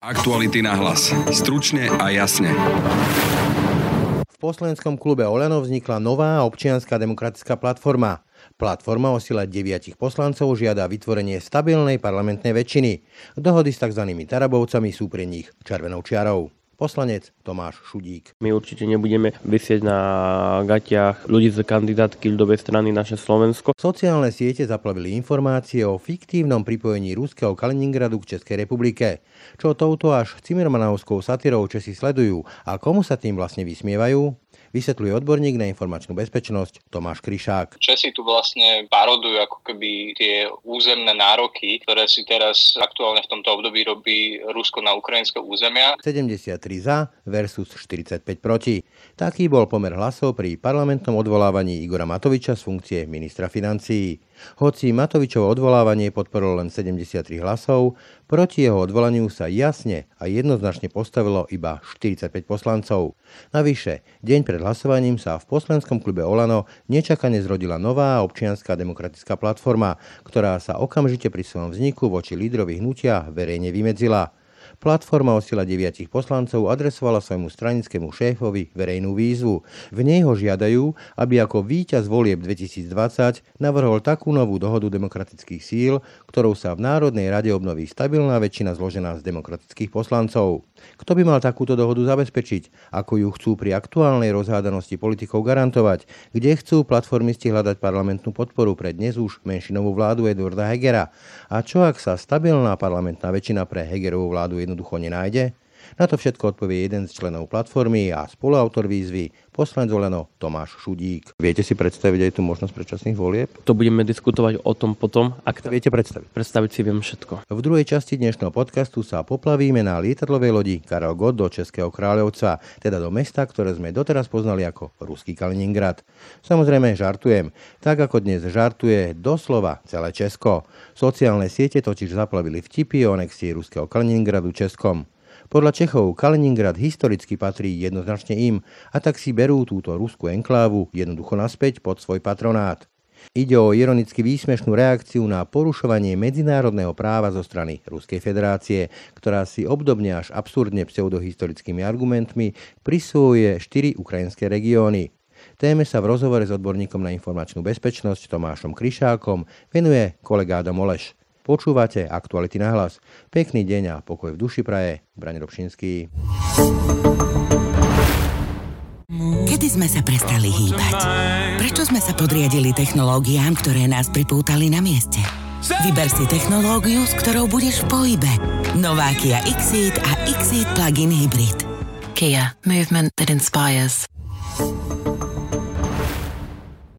Aktuality na hlas. Stručne a jasne. V poslaneckom klube Olano vznikla nová občianská demokratická platforma. Platforma o sile deviatich poslancov žiada vytvorenie stabilnej parlamentnej väčšiny. Dohody s tzv. Tarabovcami sú pre nich červenou čiarou poslanec Tomáš Šudík. My určite nebudeme vysieť na gatiach ľudí z kandidátky ľudovej strany naše Slovensko. Sociálne siete zaplavili informácie o fiktívnom pripojení ruského Kaliningradu k Českej republike. Čo touto až Cimermanovskou satírou Česi sledujú a komu sa tým vlastne vysmievajú? Vysvetľuje odborník na informačnú bezpečnosť Tomáš Kryšák. Česi tu vlastne parodujú ako keby tie územné nároky, ktoré si teraz aktuálne v tomto období robí Rusko na ukrajinské územia. 73 za versus 45 proti. Taký bol pomer hlasov pri parlamentnom odvolávaní Igora Matoviča z funkcie ministra financií. Hoci Matovičovo odvolávanie podporilo len 73 hlasov, proti jeho odvolaniu sa jasne a jednoznačne postavilo iba 45 poslancov. Navyše, deň pred hlasovaním sa v poslanskom klube Olano nečakane zrodila nová občianská demokratická platforma, ktorá sa okamžite pri svojom vzniku voči lídrovi hnutia verejne vymedzila. Platforma o sila deviatich poslancov adresovala svojmu stranickému šéfovi verejnú výzvu. V nej ho žiadajú, aby ako víťaz volieb 2020 navrhol takú novú dohodu demokratických síl, ktorou sa v Národnej rade obnoví stabilná väčšina zložená z demokratických poslancov. Kto by mal takúto dohodu zabezpečiť? Ako ju chcú pri aktuálnej rozhádanosti politikov garantovať? Kde chcú platformisti hľadať parlamentnú podporu pre dnes už menšinovú vládu Edwarda Hegera? A čo ak sa stabilná parlamentná väčšina pre Hegerovú vládu jednoducho nenájde? Na to všetko odpovie jeden z členov platformy a spoluautor výzvy, poslanec Oleno Tomáš Šudík. Viete si predstaviť aj tú možnosť predčasných volieb? To budeme diskutovať o tom potom. Ak to viete predstaviť? Predstaviť si viem všetko. V druhej časti dnešného podcastu sa poplavíme na lietadlovej lodi Karel Gott do Českého kráľovca, teda do mesta, ktoré sme doteraz poznali ako ruský Kaliningrad. Samozrejme žartujem, tak ako dnes žartuje doslova celé Česko. Sociálne siete totiž zaplavili vtipy o anexii ruského Kaliningradu Českom. Podľa Čechov Kaliningrad historicky patrí jednoznačne im a tak si berú túto ruskú enklávu jednoducho naspäť pod svoj patronát. Ide o ironicky výsmešnú reakciu na porušovanie medzinárodného práva zo strany Ruskej federácie, ktorá si obdobne až absurdne pseudohistorickými argumentmi prisvojuje štyri ukrajinské regióny. Téme sa v rozhovore s odborníkom na informačnú bezpečnosť Tomášom Kryšákom venuje kolega Adam Oleš. Počúvate Aktuality na hlas. Pekný deň a pokoj v duši praje. Braň Robšinský. Kedy sme sa prestali hýbať? Prečo sme sa podriadili technológiám, ktoré nás pripútali na mieste? Vyber si technológiu, s ktorou budeš v pohybe. Nová Kia Xeed a Xeed Plug-in Hybrid. Kia. Movement that inspires.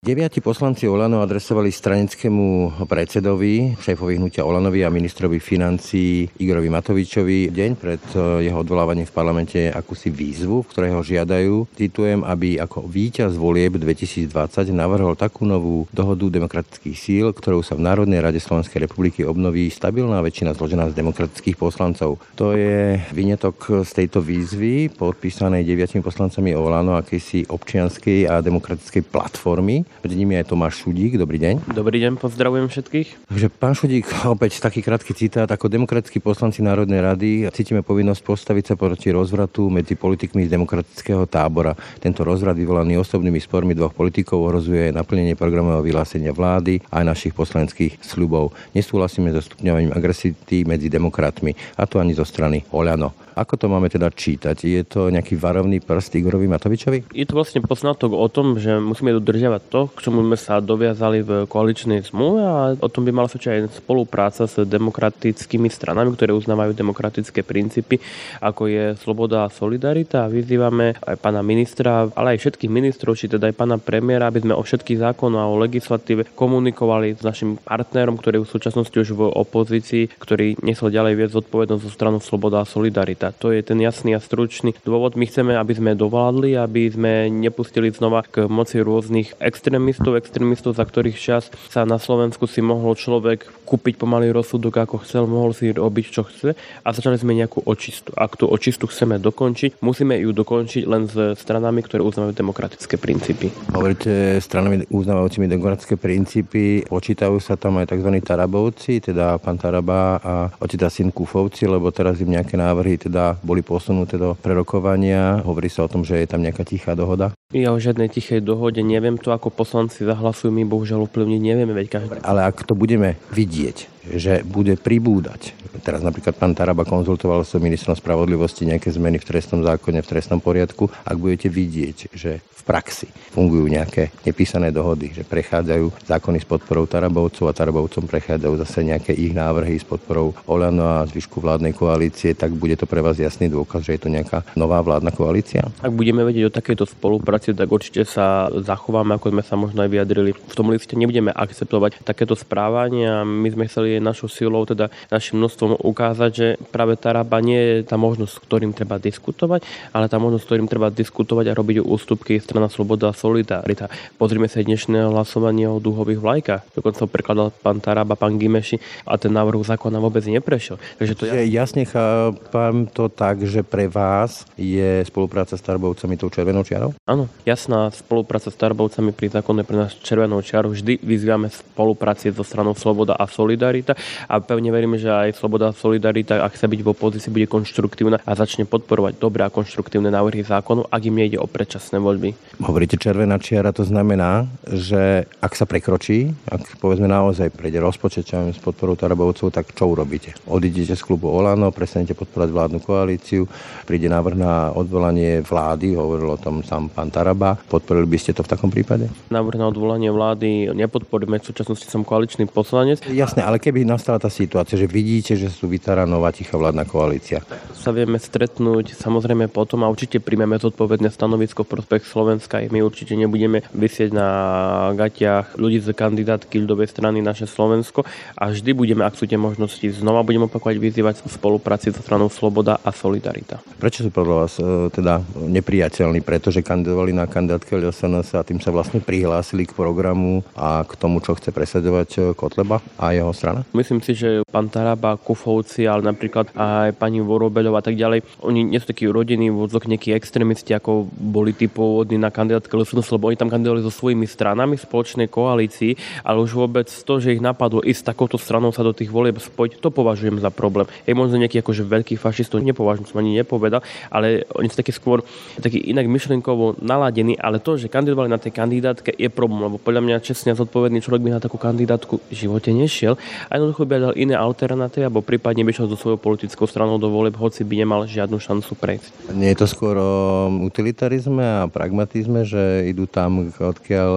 Deviati poslanci Olano adresovali stranickému predsedovi, šéfovi hnutia Olanovi a ministrovi financí Igorovi Matovičovi deň pred e, jeho odvolávaním v parlamente akúsi výzvu, v ktorej ho žiadajú, citujem, aby ako víťaz volieb 2020 navrhol takú novú dohodu demokratických síl, ktorou sa v Národnej rade Slovenskej republiky obnoví stabilná väčšina zložená z demokratických poslancov. To je vynetok z tejto výzvy podpísanej deviatimi poslancami Olano akejsi občianskej a demokratickej platformy, medzi nimi je Tomáš Šudík. Dobrý deň. Dobrý deň, pozdravujem všetkých. Takže pán Šudík, opäť taký krátky citát. Ako demokratickí poslanci Národnej rady cítime povinnosť postaviť sa proti rozvratu medzi politikmi z demokratického tábora. Tento rozvrat vyvolaný osobnými spormi dvoch politikov ohrozuje naplnenie programového vyhlásenia vlády aj našich poslaneckých sľubov. Nesúhlasíme so stupňovaním agresivity medzi demokratmi, a to ani zo strany Oľano. Ako to máme teda čítať? Je to nejaký varovný prst Igorovi Matovičovi? Je to vlastne poznatok o tom, že musíme dodržiavať to, k čomu sme sa doviazali v koaličnej zmluve a o tom by mala sa aj spolupráca s demokratickými stranami, ktoré uznávajú demokratické princípy, ako je sloboda a solidarita. Vyzývame aj pána ministra, ale aj všetkých ministrov, či teda aj pána premiéra, aby sme o všetkých zákonoch a o legislatíve komunikovali s našim partnerom, ktorý v súčasnosti už v opozícii, ktorý nesol ďalej viac zodpovednosť zo stranu sloboda a solidarita. To je ten jasný a stručný dôvod. My chceme, aby sme dovládli, aby sme nepustili znova k moci rôznych extrémistov, extrémistov, za ktorých čas sa na Slovensku si mohol človek kúpiť pomalý rozsudok, ako chcel, mohol si robiť, čo chce a začali sme nejakú očistu. Ak tú očistu chceme dokončiť, musíme ju dokončiť len s stranami, ktoré uznávajú demokratické princípy. Hovoríte stranami uznávajúcimi demokratické princípy, počítajú sa tam aj tzv. Tarabovci, teda pán Taraba a otec syn Kufovci, lebo teraz im nejaké návrhy teda boli posunuté do prerokovania. Hovorí sa o tom, že je tam nejaká tichá dohoda. Ja o žiadnej tichej dohode neviem, to ako poslanci zahlasujú, my bohužiaľ ovplyvniť nevieme, veď každý. Ale ak to budeme vidieť, že bude pribúdať. Teraz napríklad pán Taraba konzultoval s ministrom spravodlivosti nejaké zmeny v trestnom zákone, v trestnom poriadku. Ak budete vidieť, že v praxi fungujú nejaké nepísané dohody, že prechádzajú zákony s podporou Tarabovcov a Tarabovcom prechádzajú zase nejaké ich návrhy s podporou Olano a zvyšku vládnej koalície, tak bude to pre vás jasný dôkaz, že je to nejaká nová vládna koalícia? Ak budeme vedieť o takejto spolupráci, tak určite sa zachováme, ako sme sa možno aj vyjadrili. V tom liste nebudeme akceptovať takéto správanie a my sme chceli našou silou, teda našim množstvom ukázať, že práve Taraba nie je tá možnosť, s ktorým treba diskutovať, ale tá možnosť, s ktorým treba diskutovať a robiť ústupky strana Sloboda a Solidarita. Pozrime sa dnešné hlasovanie o duhových vlajkách. Dokonca prekladal pán Taraba, pán Gimeši a ten návrh zákona vôbec neprešiel. Takže to ja... jasne chápam to tak, že pre vás je spolupráca s Tarbovcami tou červenou čiarou? Áno, jasná spolupráca s Tarbovcami pri zákone pre nás červenou čiarou. Vždy vyzývame spolupráci so stranou Sloboda a Solidarita a pevne veríme, že aj Sloboda a Solidarita, ak sa byť v opozícii, bude konštruktívna a začne podporovať dobré a konštruktívne návrhy zákonu, ak im nejde o predčasné voľby. Hovoríte červená čiara, to znamená, že ak sa prekročí, ak povedzme naozaj prejde rozpočet čo s podporou Tarabovcov, tak čo urobíte? Odídete z klubu Olano, prestanete podporovať vládnu koalíciu, príde návrh na odvolanie vlády, hovoril o tom sám pán Taraba. Podporili by ste to v takom prípade? Návrh na odvolanie vlády nepodporíme, v súčasnosti som koaličný poslanec. Jasné, ale keby nastala tá situácia, že vidíte, že sú vytára nová tichá vládna koalícia. Sa vieme stretnúť samozrejme potom a určite príjmeme zodpovedné stanovisko v prospech Slovenska. My určite nebudeme vysieť na gatiach ľudí z kandidátky ľudovej strany naše Slovensko a vždy budeme, ak sú tie možnosti, znova budeme opakovať vyzývať v spolupráci so stranou Sloboda a Solidarita. Prečo sú podľa vás e, teda nepriateľní? Pretože kandidovali na kandidátke LSNS a tým sa vlastne prihlásili k programu a k tomu, čo chce presadzovať e, Kotleba a jeho strana? Myslím si, že pán Taraba, Kufovci, ale napríklad aj pani Vorobeľov a tak ďalej, oni nie sú takí rodiny, vôdzok nejakí extrémisti, ako boli tí pôvodní na kandidátke LSNS, lebo oni tam kandidovali so svojimi stranami v spoločnej koalícii, ale už vôbec to, že ich napadlo ísť takouto stranou sa do tých volieb spojiť, to považujem za problém. Je možno nejaký akože veľký fašistov, nepovažujem, som ani nepovedal, ale oni sú takí skôr taký inak myšlenkovo naladení, ale to, že kandidovali na tej kandidátke je problém, lebo podľa mňa čestne zodpovedný človek by na takú kandidátku v živote nešiel a jednoducho by dal iné alternatívy, alebo prípadne by so svojou politickou stranou do volieb, hoci by nemal žiadnu šancu prejsť. Nie je to skôr o utilitarizme a pragmatizme že idú tam, odkiaľ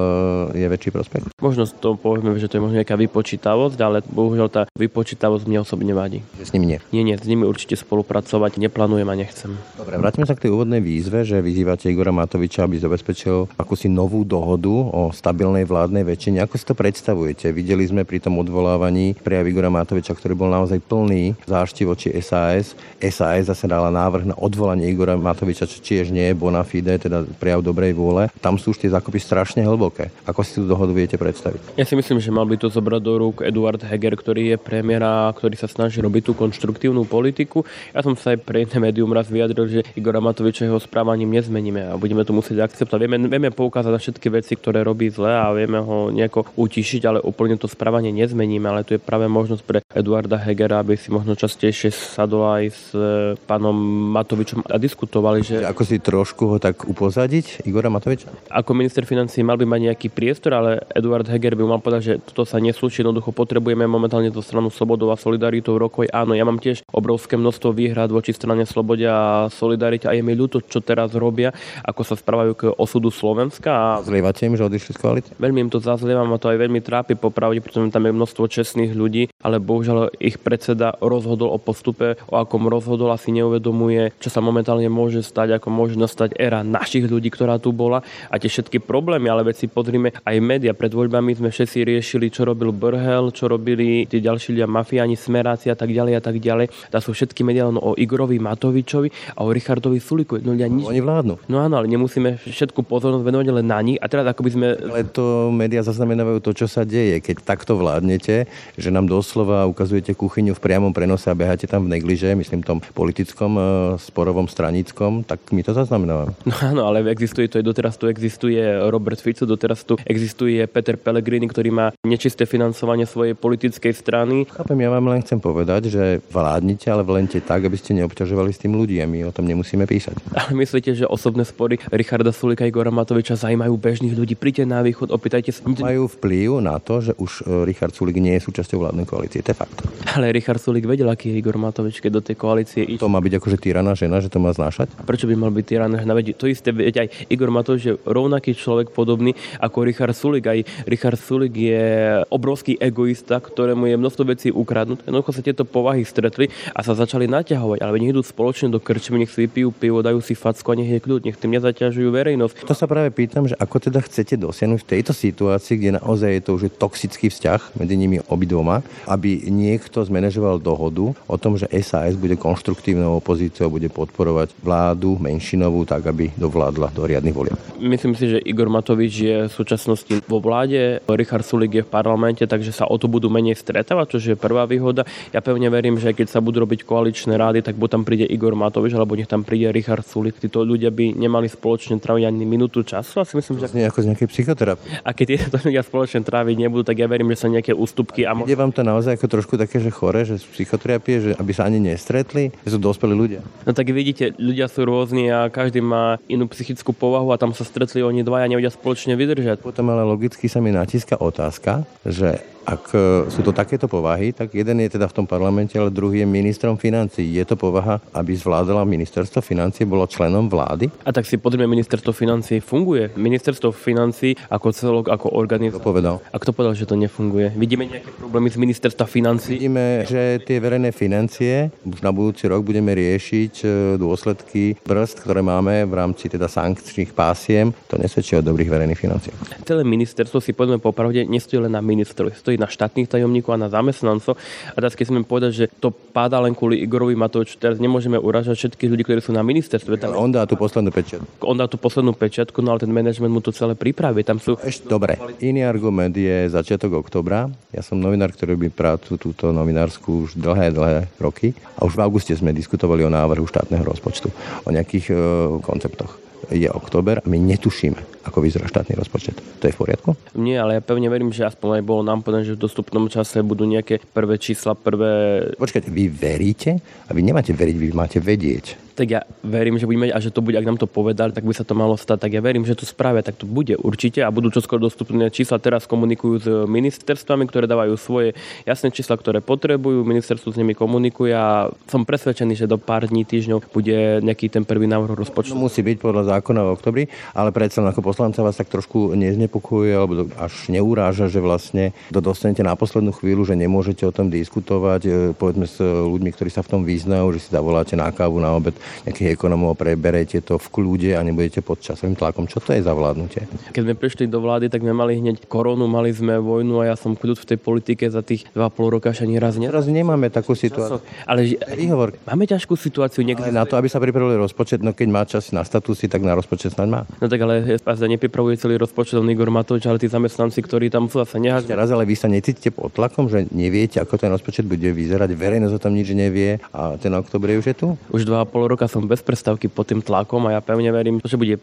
je väčší prospekt? Možno to povieme, že to je možno nejaká vypočítavosť, ale bohužiaľ tá vypočítavosť mne osobne vadí. S nimi nie? Nie, nie, s nimi určite spolupracovať neplánujem a nechcem. Dobre, vrátime sa k tej úvodnej výzve, že vyzývate Igora Matoviča, aby zabezpečil akúsi novú dohodu o stabilnej vládnej väčšine. Ako si to predstavujete? Videli sme pri tom odvolávaní prejav Igora Matoviča, ktorý bol naozaj plný zášti voči SAS. SAS zase dala návrh na odvolanie Igora Matoviča, čo tiež nie je bona fide, teda prejav dobrej vôle, tam sú už tie zákopy strašne hlboké. Ako si tú dohodu viete predstaviť? Ja si myslím, že mal by to zobrať do rúk Eduard Heger, ktorý je premiéra, ktorý sa snaží robiť tú konštruktívnu politiku. Ja som sa aj pre iné médium raz vyjadril, že Igora Matoviča jeho správaním nezmeníme a budeme to musieť akceptovať. Vieme, vieme poukázať na všetky veci, ktoré robí zle a vieme ho nejako utišiť, ale úplne to správanie nezmeníme. Ale tu je práve možnosť pre Eduarda Hegera, aby si možno častejšie sadol aj s e, pánom Matovičom a diskutovali. Že... Ako si trošku ho tak upozadiť? Igora Matoviča? Ako minister financí mal by mať nejaký priestor, ale Eduard Heger by mal povedať, že toto sa neslúči, jednoducho potrebujeme momentálne zo stranu Slobodov a Solidaritou rokoj. Áno, ja mám tiež obrovské množstvo výhrad voči strane Slobode a Solidarite a je mi ľúto, čo teraz robia, ako sa správajú k osudu Slovenska. A... Zlievate im, že odišli z koalície? Veľmi im to zazlievam a to aj veľmi trápi popravde, pretože tam je množstvo čestných ľudí ľudí, ale bohužiaľ ich predseda rozhodol o postupe, o akom rozhodol asi neuvedomuje, čo sa momentálne môže stať, ako môže nastať éra našich ľudí, ktorá tu bola a tie všetky problémy, ale veci pozrime aj média. Pred voľbami sme všetci riešili, čo robil Brhel, čo robili tí ďalší ľudia, mafiáni, smeráci a tak ďalej a tak ďalej. Tá sú všetky médiá len o Igorovi Matovičovi a o Richardovi Sulikovi. No, nič... Oni vládnu. No áno, ale nemusíme všetku pozornosť venovať len na nich. A teraz ako by sme... Ale to médiá zaznamenávajú to, čo sa deje. Keď takto vládnete, že nám doslova ukazujete kuchyňu v priamom prenose a beháte tam v negliže, myslím tom politickom, e, sporovom, stranickom, tak my to zaznamenávame. No áno, ale existuje to aj doteraz tu existuje Robert Fico, doteraz tu existuje Peter Pellegrini, ktorý má nečisté financovanie svojej politickej strany. Chápem, ja vám len chcem povedať, že vládnite, ale vládnite tak, aby ste neobťažovali s tým ľudí a my o tom nemusíme písať. Ale myslíte, že osobné spory Richarda Sulika a Igora Matoviča zaujímajú bežných ľudí? Príďte na východ, opýtajte sa. Majú vplyv na to, že už e, Richard Sulik nie je súčasťou vládnej koalície. To je fakt. Ale Richard Sulik vedel, aký je Igor Matovič, keď do tej koalície To má byť akože tyraná žena, že to má znášať? A prečo by mal byť tyraná žena? Veď to isté, veď aj Igor Matovič je rovnaký človek podobný ako Richard Sulik. Aj Richard Sulik je obrovský egoista, ktorému je množstvo vecí ukradnuté. Jednoducho sa tieto povahy stretli a sa začali naťahovať. Ale nech idú spoločne do krčmy, nech si vypijú pivo, dajú si facku a nech je kľud, nech tým nezaťažujú verejnosť. To sa práve pýtam, že ako teda chcete dosiahnuť v tejto situácii, kde naozaj je to už toxický vzťah medzi nimi obidvoma, aby niekto zmanéžoval dohodu o tom, že SAS bude konštruktívnou opozíciou, bude podporovať vládu menšinovú, tak aby dovládla do riadnych volieb. Myslím si, že Igor Matovič je v súčasnosti vo vláde, Richard Sulik je v parlamente, takže sa o to budú menej stretávať, čo je prvá výhoda. Ja pevne verím, že keď sa budú robiť koaličné rády, tak buď tam príde Igor Matovič, alebo nech tam príde Richard Sulik. Títo ľudia by nemali spoločne tráviť ani minútu času. Asi myslím, že... ako z nejakej psychoterapie. A keď tieto ľudia spoločne tráviť nebudú, tak ja verím, že sa nejaké ústupky. A Je vám to naozaj ako trošku také, že chore, že z psychoterapie, že aby sa ani nestretli, že sú dospelí ľudia? No tak vidíte, ľudia sú rôzni a každý má inú psychickú povahu a tam sa stretli oni dvaja a nevedia spoločne vydržať. Potom ale logicky sa mi natíska otázka, že ak e, sú to takéto povahy, tak jeden je teda v tom parlamente, ale druhý je ministrom financí. Je to povaha, aby zvládala ministerstvo financí, bolo členom vlády? A tak si podrime, ministerstvo financí funguje. Ministerstvo financí ako celok, ako organizácia. Kto povedal? A kto povedal, že to nefunguje? Vidíme nejaké problémy z ministerstva financí? Vidíme, že tie verejné financie už na budúci rok budeme riešiť e, dôsledky brzd, ktoré máme v rámci teda sankčných pásiem. To nesvedčí o dobrých verejných financiách. Celé ministerstvo si poďme popravde nestojí len na ministrovi, stojí stojí na štátnych tajomníkov a na zamestnancov. A teraz keď sme povedať, že to páda len kvôli Igorovi Matoviču, teraz nemôžeme uražať všetkých ľudí, ktorí sú na ministerstve. Tam... On dá tú poslednú pečiatku. On dá tú poslednú pečiatku, no ale ten manažment mu to celé pripraví. Tam sú... Ešte dobre. Iný argument je začiatok oktobra. Ja som novinár, ktorý robí prácu túto novinárskú už dlhé, dlhé roky. A už v auguste sme diskutovali o návrhu štátneho rozpočtu, o nejakých e, konceptoch je október a my netušíme, ako vyzerá štátny rozpočet. To je v poriadku? Nie, ale ja pevne verím, že aspoň aj bolo nám povedané, že v dostupnom čase budú nejaké prvé čísla, prvé... Počkajte, vy veríte? A vy nemáte veriť, vy máte vedieť tak ja verím, že budeme a že to bude, ak nám to povedali, tak by sa to malo stať. Tak ja verím, že to spravia, tak to bude určite a budú čoskoro dostupné čísla. Teraz komunikujú s ministerstvami, ktoré dávajú svoje jasné čísla, ktoré potrebujú. Ministerstvo s nimi komunikuje a som presvedčený, že do pár dní, týždňov bude nejaký ten prvý návrh rozpočtu. No, musí byť podľa zákona v oktobri, ale predsa ako poslanca vás tak trošku neznepokojuje alebo až neuráža, že vlastne to dostanete na poslednú chvíľu, že nemôžete o tom diskutovať, e, povedzme s ľuďmi, ktorí sa v tom vyznajú, že si zavoláte na kávu, na obed nejakých ekonomov, preberete to v kľude a nebudete pod časovým tlakom. Čo to je za vládnutie? Keď sme prišli do vlády, tak sme mali hneď koronu, mali sme vojnu a ja som kľud v tej politike za tých 2,5 roka ani raz ne. Teraz nemáme takú situáciu. Ale výhovor. Máme ťažkú situáciu. Niekde ale na to, aby sa pripravili rozpočet, no keď má čas na statusy, tak na rozpočet snáď má. No tak ale SPSD nepripravuje celý rozpočet Igor Matovič, ale tí zamestnanci, ktorí tam sú, sa nehažia. Raz, ale vy sa necítite pod tlakom, že neviete, ako ten rozpočet bude vyzerať. Verejnosť o tom nič nevie a ten oktober už je tu? Už 2,5 roka som bez prestávky pod tým tlakom a ja pevne verím, že bude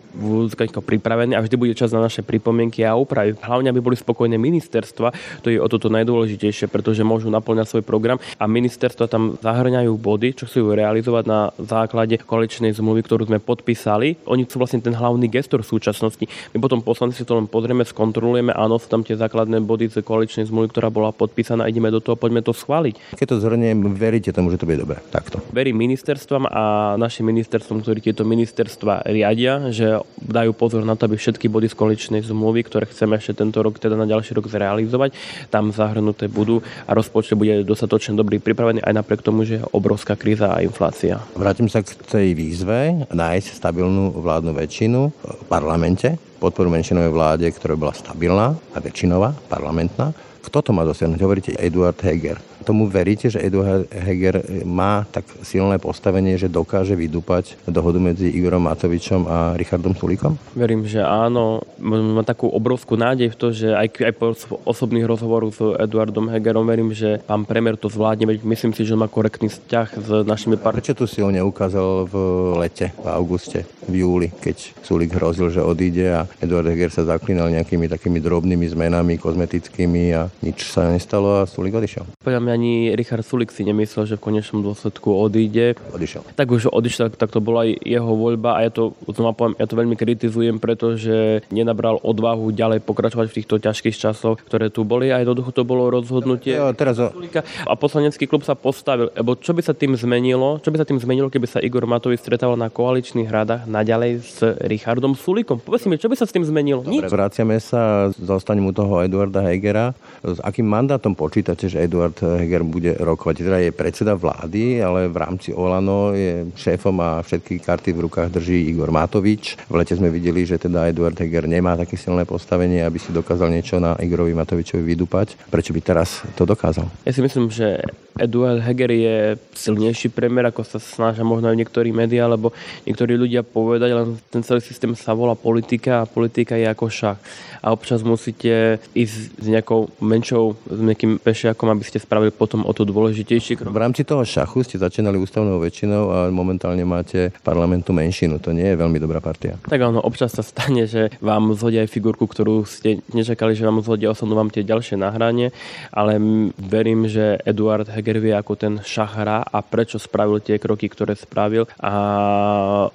pripravený a vždy bude čas na naše pripomienky a úpravy. Hlavne, aby boli spokojné ministerstva, to je o toto najdôležitejšie, pretože môžu naplňať svoj program a ministerstva tam zahrňajú body, čo chcú realizovať na základe koaličnej zmluvy, ktorú sme podpísali. Oni sú vlastne ten hlavný gestor v súčasnosti. My potom poslanci si to len pozrieme, skontrolujeme, áno, sú tam tie základné body z koaličnej zmluvy, ktorá bola podpísaná, ideme do toho, poďme to schváliť. Keď to zhrniem, veríte tomu, že to bude dobre. Takto. Verím ministerstvám a našim ministerstvom, ktorí tieto ministerstva riadia, že dajú pozor na to, aby všetky body z koaličnej zmluvy, ktoré chceme ešte tento rok, teda na ďalší rok zrealizovať, tam zahrnuté budú a rozpočet bude dostatočne dobrý pripravený aj napriek tomu, že je obrovská kríza a inflácia. Vrátim sa k tej výzve nájsť stabilnú vládnu väčšinu v parlamente, podporu menšinovej vláde, ktorá bola stabilná a väčšinová, parlamentná. Kto to má dosiahnuť? Hovoríte Eduard Heger. Tomu veríte, že Eduard Heger má tak silné postavenie, že dokáže vydúpať dohodu medzi Igorom Matovičom a Richardom Sulíkom? Verím, že áno. Mám takú obrovskú nádej v to, že aj, aj po osobných rozhovoroch s Eduardom Hegerom verím, že pán premiér to zvládne, veď myslím si, že má korektný vzťah s našimi partnermi. Prečo tu silne ukázal v lete, v auguste, v júli, keď Sulík hrozil, že odíde a Eduard Heger sa zaklínal nejakými takými drobnými zmenami kozmetickými a nič sa nestalo a Sulík odišiel. Podľa mňa ani Richard Sulik si nemyslel, že v konečnom dôsledku odíde. Odišiel. Tak už odišiel, tak to bola jeho voľba a ja to, znova poviem, ja to veľmi kritizujem, pretože nenabral odvahu ďalej pokračovať v týchto ťažkých časoch, ktoré tu boli a jednoducho to bolo rozhodnutie. Jo, teraz o... A poslanecký klub sa postavil, lebo čo by sa tým zmenilo, čo by sa tým zmenilo, keby sa Igor Matovič stretával na koaličných radách naďalej s Richardom Sulikom? Povedz mi, čo by sa s tým zmenilo? Dobre, Nič. vraciame sa, zostanem u toho Eduarda Hegera. S akým mandátom počítate, že Eduard Heger bude rokovať. Teda je predseda vlády, ale v rámci Olano je šéfom a všetky karty v rukách drží Igor Matovič. V lete sme videli, že teda Eduard Heger nemá také silné postavenie, aby si dokázal niečo na Igorovi Matovičovi vydupať. Prečo by teraz to dokázal? Ja si myslím, že Eduard Heger je silnejší premiér, ako sa snažia možno aj niektorí médiá, lebo niektorí ľudia povedať, len ten celý systém sa volá politika a politika je ako šach. A občas musíte ísť s nejakou menšou, s nejakým pešiakom, aby ste spravili potom o to dôležitejší krok. V rámci toho šachu ste začínali ústavnou väčšinou a momentálne máte parlamentu menšinu. To nie je veľmi dobrá partia. Tak áno, občas sa stane, že vám zhodia aj figurku, ktorú ste nečakali, že vám zhodia, osobnú vám tie ďalšie nahranie, ale verím, že Eduard Heger vie, ako ten šach hrá a prečo spravil tie kroky, ktoré spravil a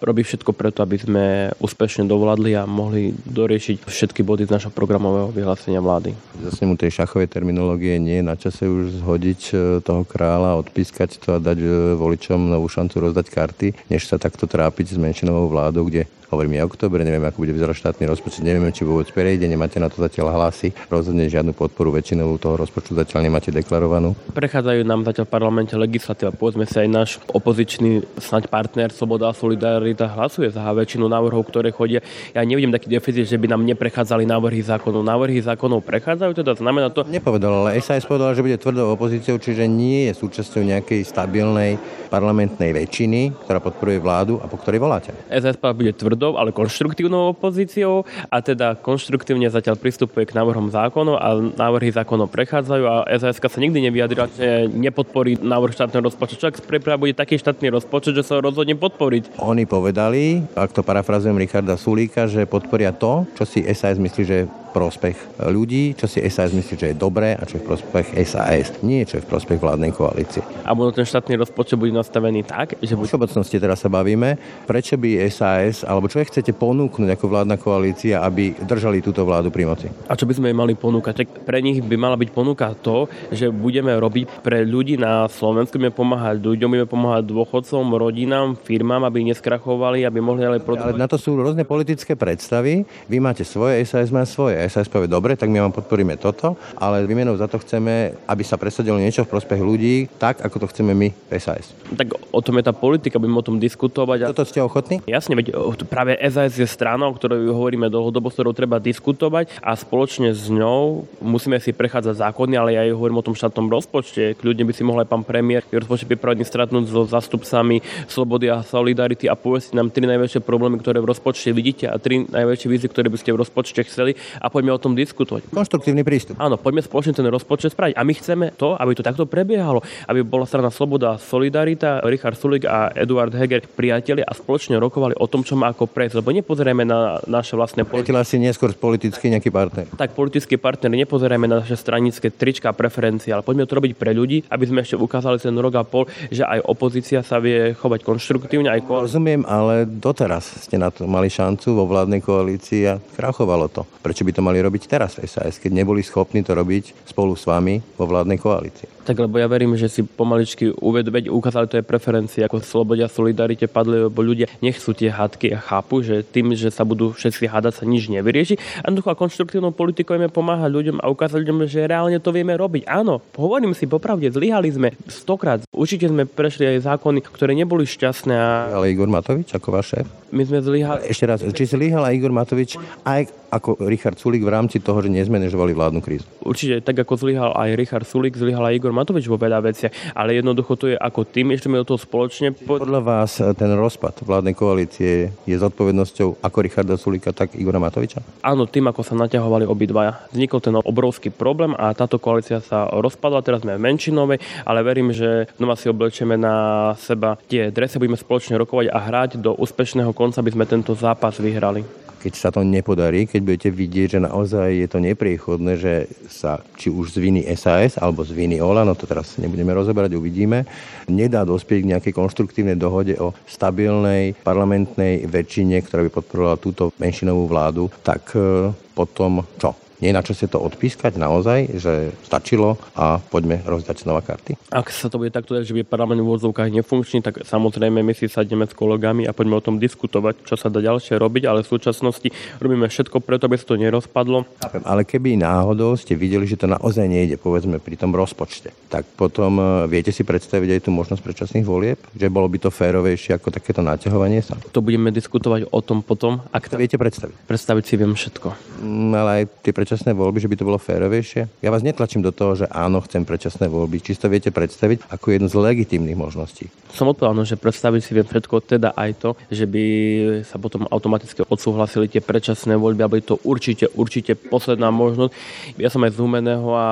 robí všetko preto, aby sme úspešne dovládli a mohli doriešiť všetky body z našho programového vyhlásenia vlády. Zase mu tej šachovej terminológie nie je na čase už zhodiť e, toho kráľa, odpískať to a dať e, voličom novú šancu rozdať karty, než sa takto trápiť s menšinovou vládou, kde Hovorím, je október, neviem, ako bude vyzerať štátny rozpočet, nevieme, či vôbec prejde, nemáte na to zatiaľ hlasy, rozhodne žiadnu podporu väčšinou toho rozpočtu zatiaľ nemáte deklarovanú. Prechádzajú nám zatiaľ v parlamente legislatíva, povedzme si aj náš opozičný snaď partner Sloboda a Solidarita hlasuje za väčšinu návrhov, ktoré chodia. Ja nevidím taký deficit, že by nám neprechádzali návrhy zákonov. Návrhy zákonov prechádzajú, teda znamená to... Nepovedal, ale SAS povedal, že bude tvrdou opozíciou, čiže nie je súčasťou nejakej stabilnej parlamentnej väčšiny, ktorá podporuje vládu a po ktorej voláte. SAS bude tvrdou tvrdou, ale konštruktívnou opozíciou a teda konštruktívne zatiaľ pristupuje k návrhom zákonov a návrhy zákonov prechádzajú a SAS sa nikdy nevyjadrila, že nepodporí návrh štátneho rozpočtu. Čak priprav bude taký štátny rozpočet, že sa ho rozhodne podporiť. Oni povedali, ak to parafrazujem Richarda Sulíka, že podporia to, čo si SAS myslí, že prospech ľudí, čo si SAS myslí, že je dobré a čo je v prospech SAS. Nie čo je v prospech vládnej koalície. A možno ten štátny rozpočet bude nastavený tak, že... V všeobecnosti teraz sa bavíme, prečo by SAS, alebo čo chcete ponúknuť ako vládna koalícia, aby držali túto vládu pri moci? A čo by sme im mali ponúkať? Tak pre nich by mala byť ponúka to, že budeme robiť pre ľudí na Slovensku, budeme pomáhať ľuďom, budeme pomáhať dôchodcom, rodinám, firmám, aby neskrachovali, aby mohli ale produkovať. Ale na to sú rôzne politické predstavy. Vy máte svoje, SAS má svoje. SAS povie, dobre, tak my vám podporíme toto, ale výmenou za to chceme, aby sa presadilo niečo v prospech ľudí, tak ako to chceme my SAS. Tak o tom je tá politika, budeme o tom diskutovať. A... Toto ste ochotní? Jasne, veď práve SAS je stranou, o ktorej hovoríme dlhodobo, s ktorou treba diskutovať a spoločne s ňou musíme si prechádzať zákony, ale ja aj hovorím o tom štátnom rozpočte. Kľudne by si mohol aj pán premiér rozpočet pripravený stratnúť so zastupcami Slobody a Solidarity a povedzte nám tri najväčšie problémy, ktoré v rozpočte vidíte a tri najväčšie vízy, ktoré by ste v rozpočte chceli a poďme o tom diskutovať. Konštruktívny prístup. Áno, poďme spoločne ten rozpočet spraviť. A my chceme to, aby to takto prebiehalo, aby bola strana Sloboda, Solidarita, Richard Sulik a Eduard Heger priatelia a spoločne rokovali o tom, čo má ako prejsť. Lebo nepozerajme na naše vlastné politiky. si neskôr politicky nejaký partner. Tak politický partner, nepozerajme na naše stranické trička a preferencie, ale poďme to robiť pre ľudí, aby sme ešte ukázali ten rok a pol, že aj opozícia sa vie chovať konštruktívne. Aj ko... Rozumiem, ale doteraz ste na to mali šancu vo vládnej koalícii a krachovalo to. Prečo by to mali robiť teraz v SAS, keď neboli schopní to robiť spolu s vami vo vládnej koalícii. Tak lebo ja verím, že si pomaličky uvedomeť, ukázali to aj preferencie, ako Slobodia, Solidarite padli, lebo ľudia nechcú tie hádky a chápu, že tým, že sa budú všetci hádať, sa nič nevyrieši. A a konštruktívnou politikou vieme pomáhať ľuďom a ukázať ľuďom, že reálne to vieme robiť. Áno, hovorím si popravde, zlyhali sme stokrát. Určite sme prešli aj zákony, ktoré neboli šťastné. A... Ale Igor Matovič ako váš šéf? My sme zlyhali. Ešte raz, či zlyhal aj Igor Matovič aj ako Richard Sulik v rámci toho, že nezmanéžovali vládnu krízu? Určite, tak ako zlyhal aj Richard Sulik, zlyhal aj Igor Matovič vo veľa veciach, ale jednoducho to je ako tým, ešte do toho spoločne. Podľa vás ten rozpad vládnej koalície je zodpovednosťou ako Richarda Sulika, tak Igora Matoviča? Áno, tým, ako sa naťahovali obidvaja. Vznikol ten obrovský problém a táto koalícia sa rozpadla, teraz sme v menšinovej, ale verím, že znova si oblečieme na seba tie dresy, budeme spoločne rokovať a hrať do úspešného konca, aby sme tento zápas vyhrali keď sa to nepodarí, keď budete vidieť, že naozaj je to nepriechodné, že sa či už z viny SAS alebo z viny OLA, no to teraz nebudeme rozoberať, uvidíme, nedá dospieť k nejakej konštruktívnej dohode o stabilnej parlamentnej väčšine, ktorá by podporovala túto menšinovú vládu, tak e, potom čo? Nie na čase to odpískať naozaj, že stačilo a poďme rozdať znova karty? Ak sa to bude takto dať, že by parlament v úvodzovkách nefunkčný, tak samozrejme my si sadneme s kolegami a poďme o tom diskutovať, čo sa dá ďalšie robiť, ale v súčasnosti robíme všetko preto, aby sa to nerozpadlo. Ale keby náhodou ste videli, že to naozaj nejde, povedzme pri tom rozpočte, tak potom e, viete si predstaviť aj tú možnosť predčasných volieb? Že bolo by to férovejšie ako takéto naťahovanie sa? To budeme diskutovať o tom potom. Ak to viete predstaviť? Predstaviť si viem všetko. Mm, ale aj tie predčasné voľby, že by to bolo férovejšie? Ja vás netlačím do toho, že áno, chcem predčasné voľby. Čisto viete predstaviť ako jednu z legitímnych možností. Som odpovedal, že predstaviť si viem všetko, teda aj to, že by sa potom automaticky odsúhlasili tie predčasné voľby, aby to určite, určite posledná možnosť. Ja som aj z Humeného a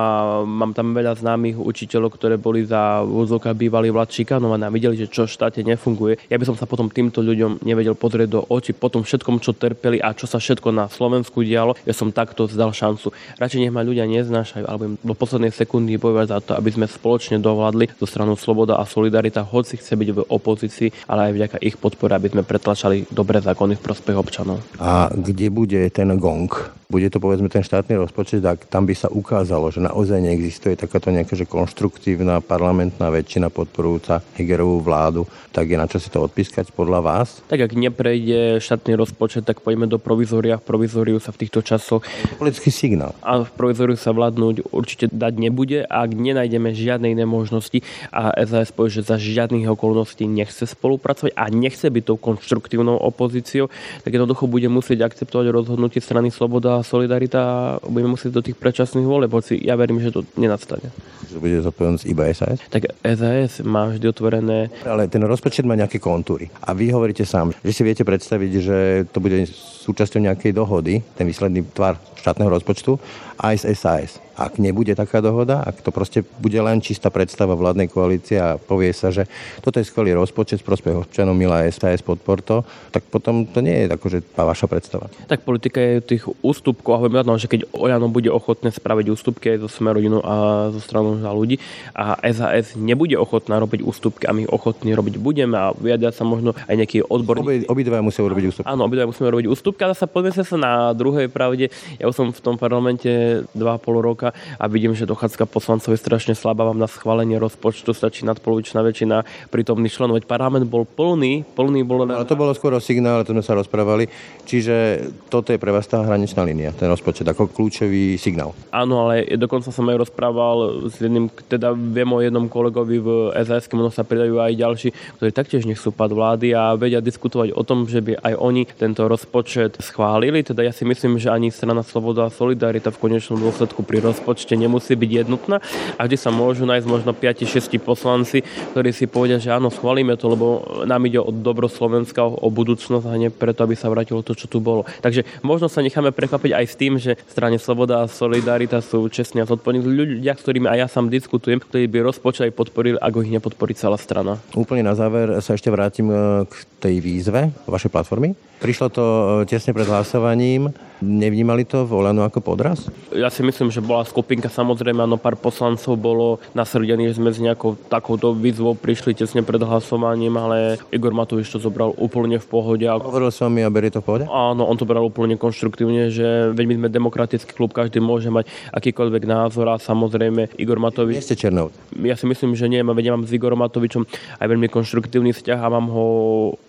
mám tam veľa známych učiteľov, ktoré boli za vozovka bývalý vlád šikanovaní a videli, že čo v štáte nefunguje. Ja by som sa potom týmto ľuďom nevedel pozrieť do očí po tom všetkom, čo trpeli a čo sa všetko na Slovensku dialo. Ja som takto zdal šancu radšej nech ma ľudia neznášajú, alebo im do poslednej sekundy bojovať za to, aby sme spoločne dovládli zo stranu Sloboda a Solidarita, hoci chce byť v opozícii, ale aj vďaka ich podpore, aby sme pretlačali dobré zákony v prospech občanov. A kde bude ten gong? Bude to povedzme ten štátny rozpočet, tak tam by sa ukázalo, že naozaj neexistuje takáto nejaká že konštruktívna parlamentná väčšina podporujúca Hegerovú vládu, tak je na čo si to odpískať podľa vás? Tak ak neprejde štátny rozpočet, tak poďme do provizória. V provizóriu sa v týchto časoch politický signál a v provizoriu sa vládnuť určite dať nebude, ak nenájdeme žiadne iné možnosti a SAS povie, že za žiadnych okolností nechce spolupracovať a nechce byť tou konštruktívnou opozíciou, tak jednoducho bude musieť akceptovať rozhodnutie strany Sloboda Solidarita budeme musieť do tých predčasných volieb, hoci ja verím, že to nenastane. Že bude zodpovednosť iba SAS? Tak SAS má vždy otvorené. Ale ten rozpočet má nejaké kontúry. A vy hovoríte sám, že si viete predstaviť, že to bude súčasťou nejakej dohody, ten výsledný tvar štátneho rozpočtu, aj z SAS. Ak nebude taká dohoda, ak to proste bude len čistá predstava vládnej koalície a povie sa, že toto je skvelý rozpočet z prospech občanov, milá SAS, podpor to, tak potom to nie je akože vaša predstava. Tak politika je tých ústupkov a hovorím že keď Oľano bude ochotné spraviť ústupky aj zo Smerodinu a zo stranu za ľudí a SAS nebude ochotná robiť ústupky a my ochotní robiť budeme a vyjadria sa možno aj nejaký odborník. Obi, obidva musia robiť ústupky. Áno, obidva musíme robiť ústupky, ale sa poďme sa na druhej pravde. Ja už som v tom parlamente 2,5 roka a vidím, že dochádzka poslancov je strašne slabá. Vám na schválenie rozpočtu stačí nadpolovičná väčšina prítomných členov. Veď parlament bol plný, plný bol... Ale to bolo skoro signál, to sme sa rozprávali. Čiže toto je pre vás tá hraničná línia, ten rozpočet, ako kľúčový signál. Áno, ale dokonca som aj rozprával s jedným, teda viem o jednom kolegovi v SAS, možno sa pridajú aj ďalší, ktorí taktiež nechcú pad vlády a vedia diskutovať o tom, že by aj oni tento rozpočet schválili. Teda ja si myslím, že ani strana Sloboda a Solidarita v konečnom dôsledku pri rozpočte nemusí byť jednotná a vždy sa môžu nájsť možno 5-6 poslanci, ktorí si povedia, že áno, schválime to, lebo nám ide o dobro Slovenska, o budúcnosť a nie preto, aby sa vrátilo to, čo tu bolo. Takže možno sa necháme prekvapiť aj s tým, že strane Sloboda a Solidarita sú čestní a zodpovední ľudia, s ktorými aj ja sám diskutujem, ktorí by rozpočet aj podporili, ako ich nepodporí celá strana. Úplne na záver sa ešte vrátim e, k tej výzve vašej platformy. Prišlo to e, tesne pred hlasovaním. Nevnímali to v Olano ako podraz? Ja si myslím, že bola skupinka, samozrejme, áno, pár poslancov bolo nasrdených, že sme s nejakou takouto výzvou prišli tesne pred hlasovaním, ale Igor Matovič to zobral úplne v pohode. Hovoril som mi a berie to v pohode? Áno, on to bral úplne konštruktívne, že veď my sme demokratický klub, každý môže mať akýkoľvek názor a samozrejme Igor Matovič... Nie ste Černov. Ja si myslím, že nie, veď ja mám s Igorom Matovičom aj veľmi konštruktívny vzťah a mám ho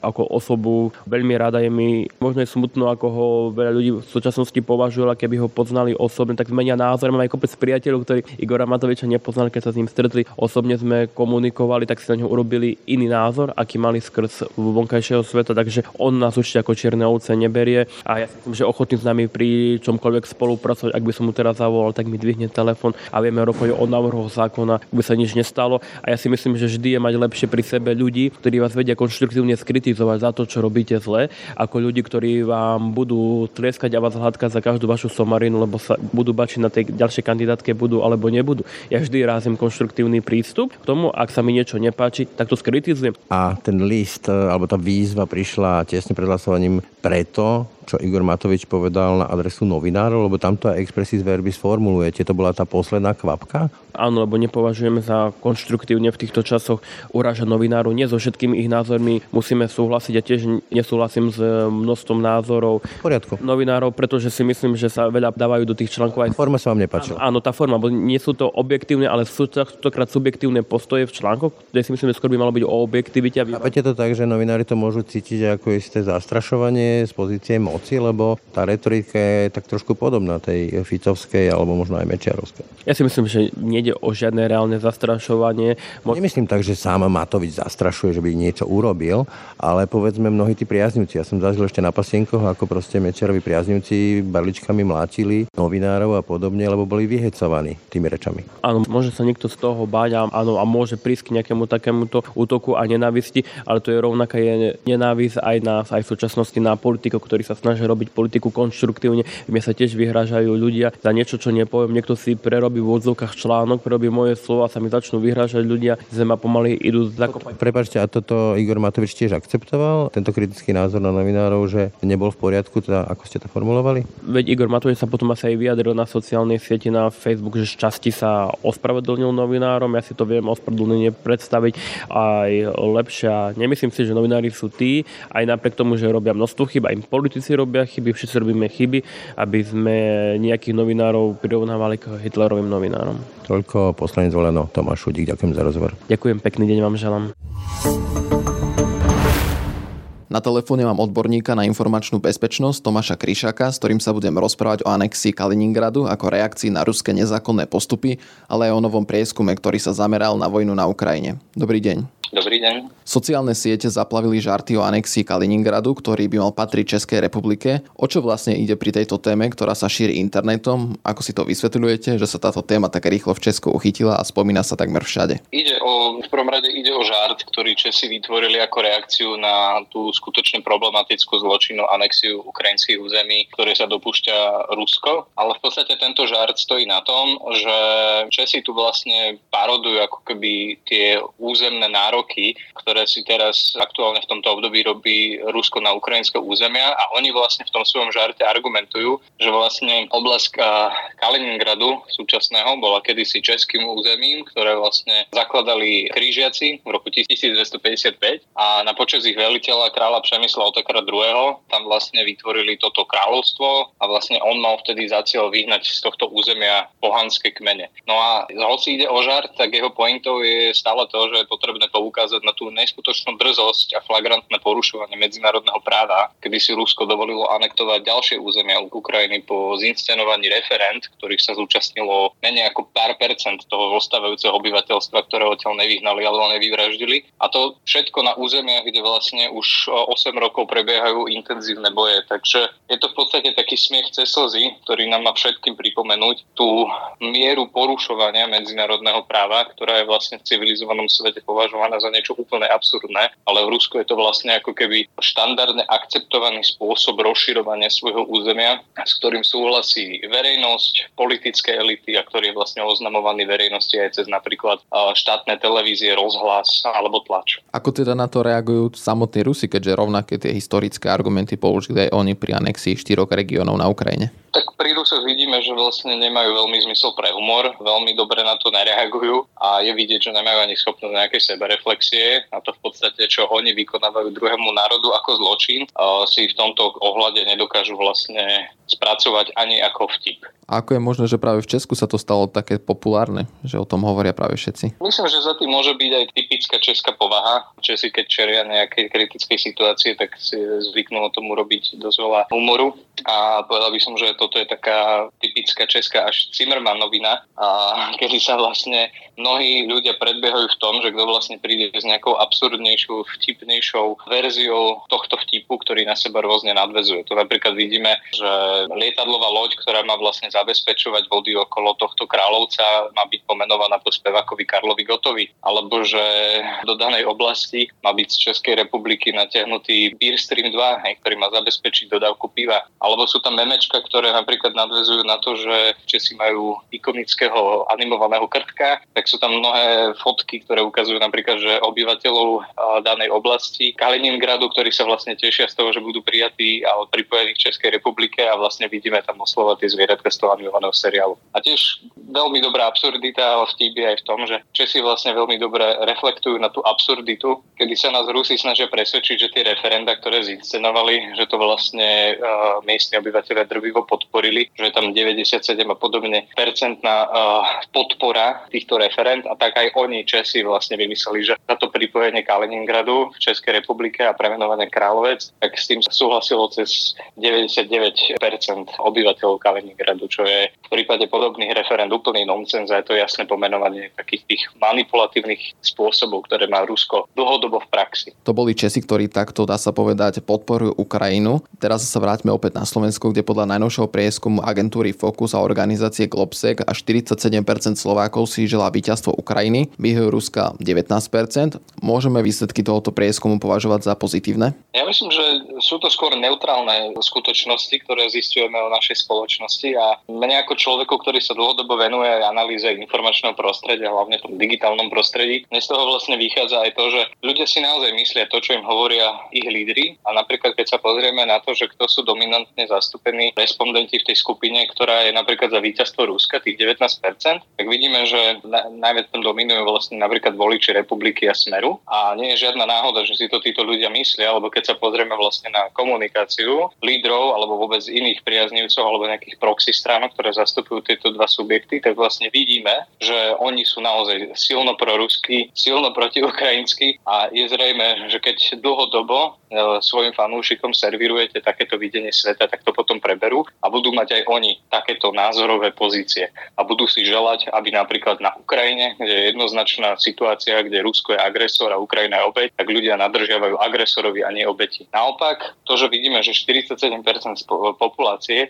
ako osobu veľmi rada. Je mi možno je smutno, ako ho veľa ľudí v súčasnosti považujú, keby ho poznali osobne, tak zmenia názor. Mám aj kopec priateľov, ktorí Igora Matoviča nepoznali, keď sa s ním stretli. Osobne sme komunikovali, tak si na ňo urobili iný názor, aký mali skrz vonkajšieho sveta, takže on nás určite ako čierne ovce neberie a ja si myslím, že ochotný s nami pri čomkoľvek spolupracovať, ak by som mu teraz zavolal, tak mi dvihne telefón a vieme rokovať o návrhoch zákona, by sa nič nestalo. A ja si myslím, že vždy je mať lepšie pri sebe ľudí, ktorí vás vedia konštruktívne skritizovať za to, čo robíte zle, ako ľudí, ktorí vám budú tlieskať a vás hladkať za každú vašu somarinu, lebo sa budú bačiť na tej ďalšej kandidátke budú alebo nebudú. Ja vždy rázim konštruktívny prístup k tomu, ak sa mi niečo nepáči, tak to skritizujem. A ten list alebo tá výzva prišla tesne pred hlasovaním preto, čo Igor Matovič povedal na adresu novinárov, lebo tamto aj expressis verbis formulujete. To bola tá posledná kvapka? Áno, lebo nepovažujeme za konštruktívne v týchto časoch urážať novinárov. Nie so všetkými ich názormi musíme súhlasiť a tiež nesúhlasím s množstvom názorov poriadku. novinárov, pretože si myslím, že sa veľa dávajú do tých článkov aj... Forma sa vám nepáčila. Áno, tá forma, bo nie sú to objektívne, ale sú to krát subjektívne postoje v článkoch, kde si myslím, že skôr by malo byť o objektivite. A Chápete to tak, že novinári to môžu cítiť ako isté zastrašovanie z pozície moci, lebo tá retorika je tak trošku podobná tej Ficovskej alebo možno aj Mečiarovskej. Ja si myslím, že nejde o žiadne reálne zastrašovanie. Mo- Nemyslím tak, že sám Matovič zastrašuje, že by niečo urobil, ale povedzme mnohí tí priaznivci. Ja som zažil ešte na pasienkoch, ako proste Mečiarovi priaznivci barličkami mlátili novinárov a podobne, lebo boli vyhecovaní tými rečami. Áno, môže sa niekto z toho báť a, áno, a môže prísť k nejakému takémuto útoku a nenávisti, ale to je rovnaká je nenávisť aj nás, aj v súčasnosti na politikov, ktorí sa snažia robiť politiku konštruktívne. Mne sa tiež vyhrážajú ľudia za niečo, čo nepoviem. Niekto si prerobí v odzovkách článok, prerobí moje slova, sa mi začnú vyhrážať ľudia, zema pomaly idú zakopať. Prepačte, a toto Igor Matovič tiež akceptoval, tento kritický názor na novinárov, že nebol v poriadku, teda ako ste to formulovali? Veď Igor Matovič sa potom asi aj vyjadril na sociálnej sieti na Facebook, že z časti sa ospravedlnil novinárom. Ja si to viem ospravedlnenie predstaviť aj lepšie. Nemyslím si, že novinári sú tí, aj napriek tomu, že robia množstvo chyb, aj politici robia chyby, všetci robíme chyby, aby sme nejakých novinárov prirovnávali k Hitlerovým novinárom. Toľko poslanec Voleno, Tomáš Šudík, ďakujem za rozhovor. Ďakujem, pekný deň vám želám. Na telefóne mám odborníka na informačnú bezpečnosť Tomáša Kryšaka, s ktorým sa budem rozprávať o anexii Kaliningradu ako reakcii na ruské nezákonné postupy, ale aj o novom prieskume, ktorý sa zameral na vojnu na Ukrajine. Dobrý deň. Dobrý deň. Sociálne siete zaplavili žarty o anexii Kaliningradu, ktorý by mal patriť Českej republike. O čo vlastne ide pri tejto téme, ktorá sa šíri internetom? Ako si to vysvetľujete, že sa táto téma tak rýchlo v Česku uchytila a spomína sa takmer všade? Ide o, v prvom rade ide o žart, ktorý Česi vytvorili ako reakciu na tú skutočne problematickú zločinnú anexiu ukrajinských území, ktoré sa dopúšťa Rusko. Ale v podstate tento žart stojí na tom, že Česi tu vlastne parodujú ako keby tie územné nároky, ktoré si teraz aktuálne v tomto období robí Rusko na ukrajinské územia a oni vlastne v tom svojom žarte argumentujú, že vlastne oblasť Kaliningradu súčasného bola kedysi českým územím, ktoré vlastne zakladali krížiaci v roku 1255 a na počas ich veliteľa kráľa Přemysla Otakara II. tam vlastne vytvorili toto kráľovstvo a vlastne on mal vtedy za cieľ vyhnať z tohto územia pohanské kmene. No a hoci ide o žart, tak jeho pointou je stále to, že je potrebné poukázať na tú neskutočnú drzosť a flagrantné porušovanie medzinárodného práva, kedy si Rusko dovolilo anektovať ďalšie územia Ukrajiny po zinscenovaní referent, ktorých sa zúčastnilo menej ako pár percent toho zostávajúceho obyvateľstva, ktoré odtiaľ nevyhnali alebo nevyvraždili. A to všetko na územiach, kde vlastne už 8 rokov prebiehajú intenzívne boje. Takže je to v podstate taký smiech cez slzy, ktorý nám má všetkým pripomenúť tú mieru porušovania medzinárodného práva, ktorá je vlastne v civilizovanom svete považovaná za niečo úplne absurdné, ale v Rusku je to vlastne ako keby štandardne akceptovaný spôsob rozširovania svojho územia, s ktorým súhlasí verejnosť, politické elity a ktorý je vlastne oznamovaný verejnosti aj cez napríklad štátne televízie, rozhlas alebo tlač. Ako teda na to reagujú samotní Rusi, keďže keďže rovnaké tie historické argumenty použili aj oni pri anexii štyroch regiónov na Ukrajine? Tak pri Rusoch vidíme, že vlastne nemajú veľmi zmysel pre humor, veľmi dobre na to nereagujú a je vidieť, že nemajú ani schopnosť nejakej sebereflexie a to v podstate, čo oni vykonávajú druhému národu ako zločin, si v tomto ohľade nedokážu vlastne spracovať ani ako vtip. A ako je možné, že práve v Česku sa to stalo také populárne, že o tom hovoria práve všetci? Myslím, že za tým môže byť aj typická česká povaha. Česi, keď čeria nejakej kritickej situácie, tak si zvyknú o tomu robiť dosť veľa humoru. A povedal by som, že toto je taká typická česká až Zimmermanovina, a kedy sa vlastne mnohí ľudia predbiehajú v tom, že kto vlastne príde s nejakou absurdnejšou, vtipnejšou verziou tohto vtipu, ktorý na seba rôzne nadvezuje. To napríklad vidíme, že lietadlová loď, ktorá má vlastne zabezpečovať vody okolo tohto kráľovca, má byť pomenovaná po spevákovi Karlovi Gotovi. Alebo že do danej oblasti má byť z Českej republiky natiahnutý Beer Stream 2, hej, ktorý má zabezpečiť dodávku piva. Alebo sú tam memečka, ktoré napríklad nadvezujú na to, že Česi majú ikonického animovaného krtka, tak sú tam mnohé fotky, ktoré ukazujú napríklad, že obyvateľov danej oblasti Kaliningradu, ktorí sa vlastne tešia z toho, že budú prijatí a pripojení k Českej republike a vlastne vidíme tam oslovať tie zvieratka z toho animovaného seriálu. A tiež veľmi dobrá absurdita a vtip aj v tom, že Česi vlastne veľmi dobre reflektujú na tú absurditu, kedy sa nás Rusi snažia presvedčiť, že tie referenda, ktoré zinscenovali, že to vlastne uh, miestni obyvateľe drvivo podporili, že tam 97 a podobne percentná uh, podpora týchto referend a tak aj oni Česi vlastne vymysleli, že za to pripojenie Kaliningradu v Českej republike a premenovanie Královec, tak s tým súhlasilo cez 99% obyvateľov Kaliningradu, čo je v prípade podobných referend úplný nonsens a je to jasné pomenovanie takých tých manipulatívnych spôsobov, ktoré má Rusko dlhodobo v praxi. To boli Česi, ktorí takto, dá sa povedať, podporujú Ukrajinu. Teraz sa vráťme opäť na Slovensko, kde podľa najnovšieho prieskumu agentúry Focus a organizácie Globsec až 47% Slovákov si želá víťazstvo Ukrajiny, vyhujú Ruska 19%. Môžeme výsledky tohoto prieskumu považovať za pozitívne? Ja myslím, že sú to skôr neutrálne skutočnosti, ktoré zistujeme o našej spoločnosti a mne ako človeku, ktorý sa dlhodobo venuje analýze informačného prostredia, hlavne v tom digitálnom prostredí, mne z toho vlastne vychádza aj to, že ľudia si naozaj myslia to, čo im hovoria ich lídry. A napríklad keď sa pozrieme na to, že kto sú dominantne zastúpení respondenti v tej skupine, ktorá je napríklad za víťazstvo Ruska, tých 19%, tak vidíme, že na, najviac tam dominujú vlastne napríklad voliči republiky a Smeru. A nie je žiadna náhoda, že si to títo ľudia myslia, alebo keď sa pozrieme vlastne na komunikáciu lídrov alebo vôbec iných priaznivcov alebo nejakých proxy stránok, ktoré zastupujú tieto dva subjekty, tak vlastne vidíme, že oni sú naozaj silno proruskí, silno protiukrajinskí a je zrejme, že keď dlhodobo svojim fanúšikom servirujete takéto videnie sveta, tak to potom preberú a budú mať aj oni takéto názorové pozície a budú si želať, aby napríklad na Ukrajine, kde je jednoznačná situácia, kde Rusko je agresor a Ukrajina je obeť, tak ľudia nadržiavajú agresorovi a nie obeti. Naopak, to, že vidíme, že 47% populácie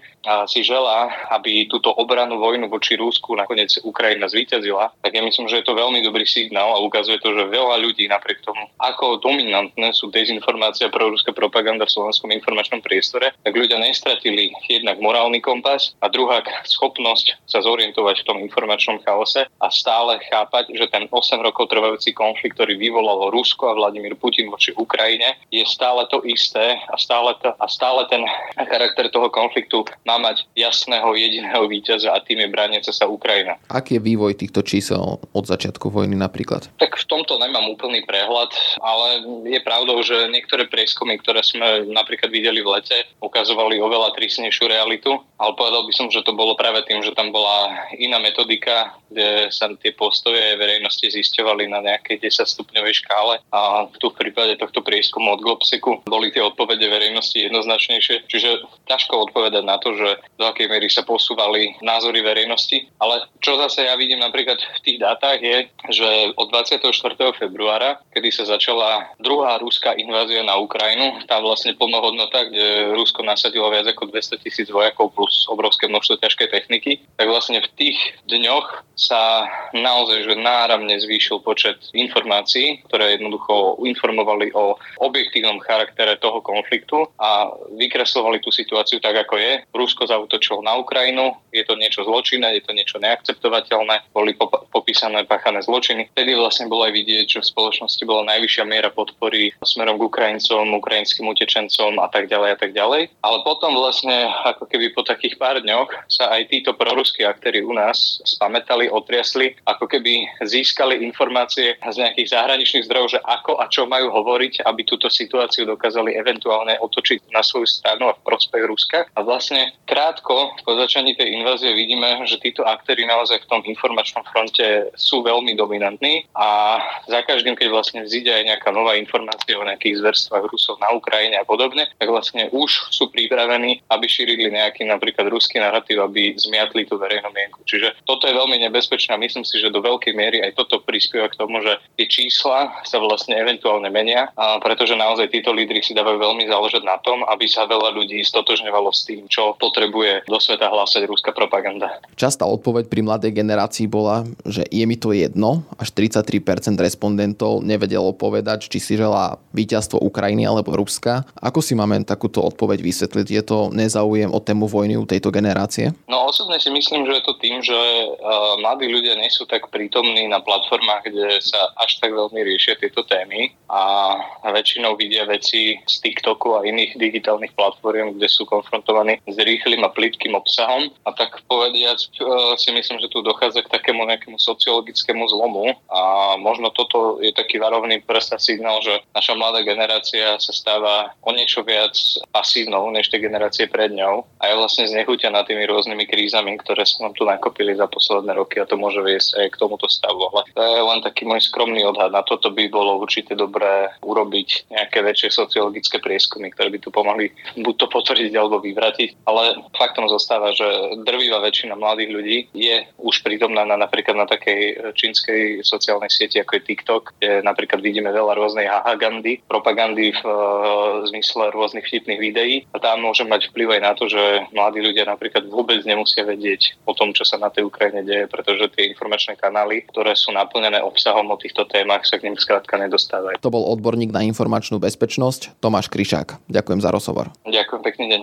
si želá, aby túto obranú vojnu voči Rúsku nakoniec Ukrajina zvíťazila, tak ja myslím, že je to veľmi dobrý signál a ukazuje to, že veľa ľudí napriek tomu, ako dominantné sú dezinformácie pro rúska propaganda v slovenskom informačnom priestore, tak ľudia nestratili jednak morálny kompas a druhá schopnosť sa zorientovať v tom informačnom chaose a stále chápať, že ten 8 rokov trvajúci konflikt, ktorý vyvolalo Rusko a Vladimír Putin voči Ukrajine, je stále to isté a stále, to, a stále ten charakter toho konfliktu má mať jasného jediného víťaza a tým je brániaca sa Ukrajina. Aký je vývoj týchto čísel od začiatku vojny napríklad? Tak v tomto nemám úplný prehľad, ale je pravdou, že niektoré prieskumy, ktoré sme napríklad videli v lete, ukazovali oveľa prísnejšiu realitu, ale povedal by som, že to bolo práve tým, že tam bola iná metodika, kde sa tie postoje verejnosti zisťovali na nejakej 10 stupňovej škále a tu v prípade tohto prieskumu od Globseku boli tie odpovede verejnosti jednoznačnejšie, čiže ťažko odpovedať na to, že do akej miery sa posúvali názory verejnosti. Ale čo zase ja vidím napríklad v tých dátach je, že od 24. februára, kedy sa začala druhá ruská invázia na Ukrajinu, tá vlastne plnohodnota, kde Rusko nasadilo viac ako 200 tisíc vojakov plus obrovské množstvo ťažkej techniky, tak vlastne v tých dňoch sa naozaj že náramne zvýšil počet informácií, ktoré jednoducho informovali o objektívnom charaktere toho konfliktu a vykreslovali tú situáciu tak, ako je. Rusko zautočilo na Ukrajinu, je to niečo zločinné, je to niečo neakceptovateľné, boli pop- popísané páchané zločiny. Vtedy vlastne bolo aj vidieť, že v spoločnosti bola najvyššia miera podpory smerom k Ukrajincom utečencom, ukrajinským utečencom a tak ďalej a tak ďalej. Ale potom vlastne ako keby po takých pár dňoch sa aj títo proruskí aktéry u nás spametali, otriasli, ako keby získali informácie z nejakých zahraničných zdrojov, že ako a čo majú hovoriť, aby túto situáciu dokázali eventuálne otočiť na svoju stranu a v prospech Ruska. A vlastne krátko po začaní tej invázie vidíme, že títo aktéry naozaj v tom informačnom fronte sú veľmi dominantní a za každým, keď vlastne vzíde aj nejaká nová informácia o nejakých zverstvách Rusov na Ukrajine a podobne, tak vlastne už sú pripravení, aby šírili nejaký napríklad ruský narratív, aby zmiatli tú verejnú mienku. Čiže toto je veľmi nebezpečné a myslím si, že do veľkej miery aj toto prispieva k tomu, že tie čísla sa vlastne eventuálne menia, a pretože naozaj títo lídry si dávajú veľmi záležať na tom, aby sa veľa ľudí stotožňovalo s tým, čo potrebuje do sveta hlásať ruská propaganda. Častá odpoveď pri mladej generácii bola, že je mi to jedno, až 33% respondentov nevedelo povedať, či si želá víťazstvo Ukrajiny alebo Ruska. Ako si máme takúto odpoveď vysvetliť? Je to nezáujem o tému vojny u tejto generácie? No osobne si myslím, že je to tým, že uh, mladí ľudia nie sú tak prítomní na platformách, kde sa až tak veľmi riešia tieto témy a väčšinou vidia veci z TikToku a iných digitálnych platform, kde sú konfrontovaní s rýchlým a plitkým obsahom. A tak povediac uh, si myslím, že tu dochádza k takému nejakému sociologickému zlomu a možno toto je taký varovný prst a signál, že naša mladá generácia sa stáva o niečo viac pasívnou než tie generácie pred ňou a je vlastne znechutená tými rôznymi krízami, ktoré sa nám tu nakopili za posledné roky a to môže viesť aj k tomuto stavu. Ale to je len taký môj skromný odhad. Na toto by bolo určite dobré urobiť nejaké väčšie sociologické prieskumy, ktoré by tu pomohli buď to potvrdiť alebo vyvratiť. Ale faktom zostáva, že drvivá väčšina mladých ľudí je už prítomná na, napríklad na takej čínskej sociálnej sieti ako je TikTok, kde napríklad vidíme veľa rôznej hahagandy, propagandy v uh, zmysle rôznych vtipných videí a tam môže mať vplyv aj na to, že mladí ľudia napríklad vôbec nemusia vedieť o tom, čo sa na tej Ukrajine deje, pretože tie informačné kanály, ktoré sú naplnené obsahom o týchto témach, sa k nim skrátka nedostávajú. To bol odborník na informačnú bezpečnosť Tomáš Kryšák. Ďakujem za rozhovor. Ďakujem, pekný deň.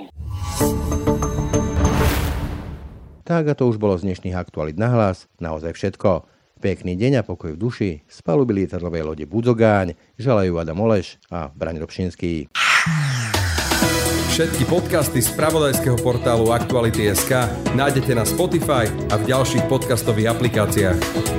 Tak a to už bolo z dnešných aktualit na hlas. Naozaj všetko. Pekný deň a pokoj v duši. Z paluby lietadlovej lode Budzogáň želajú Adam Oleš a Braň Robšinský. Všetky podcasty z pravodajského portálu Aktuality.sk nájdete na Spotify a v ďalších podcastových aplikáciách.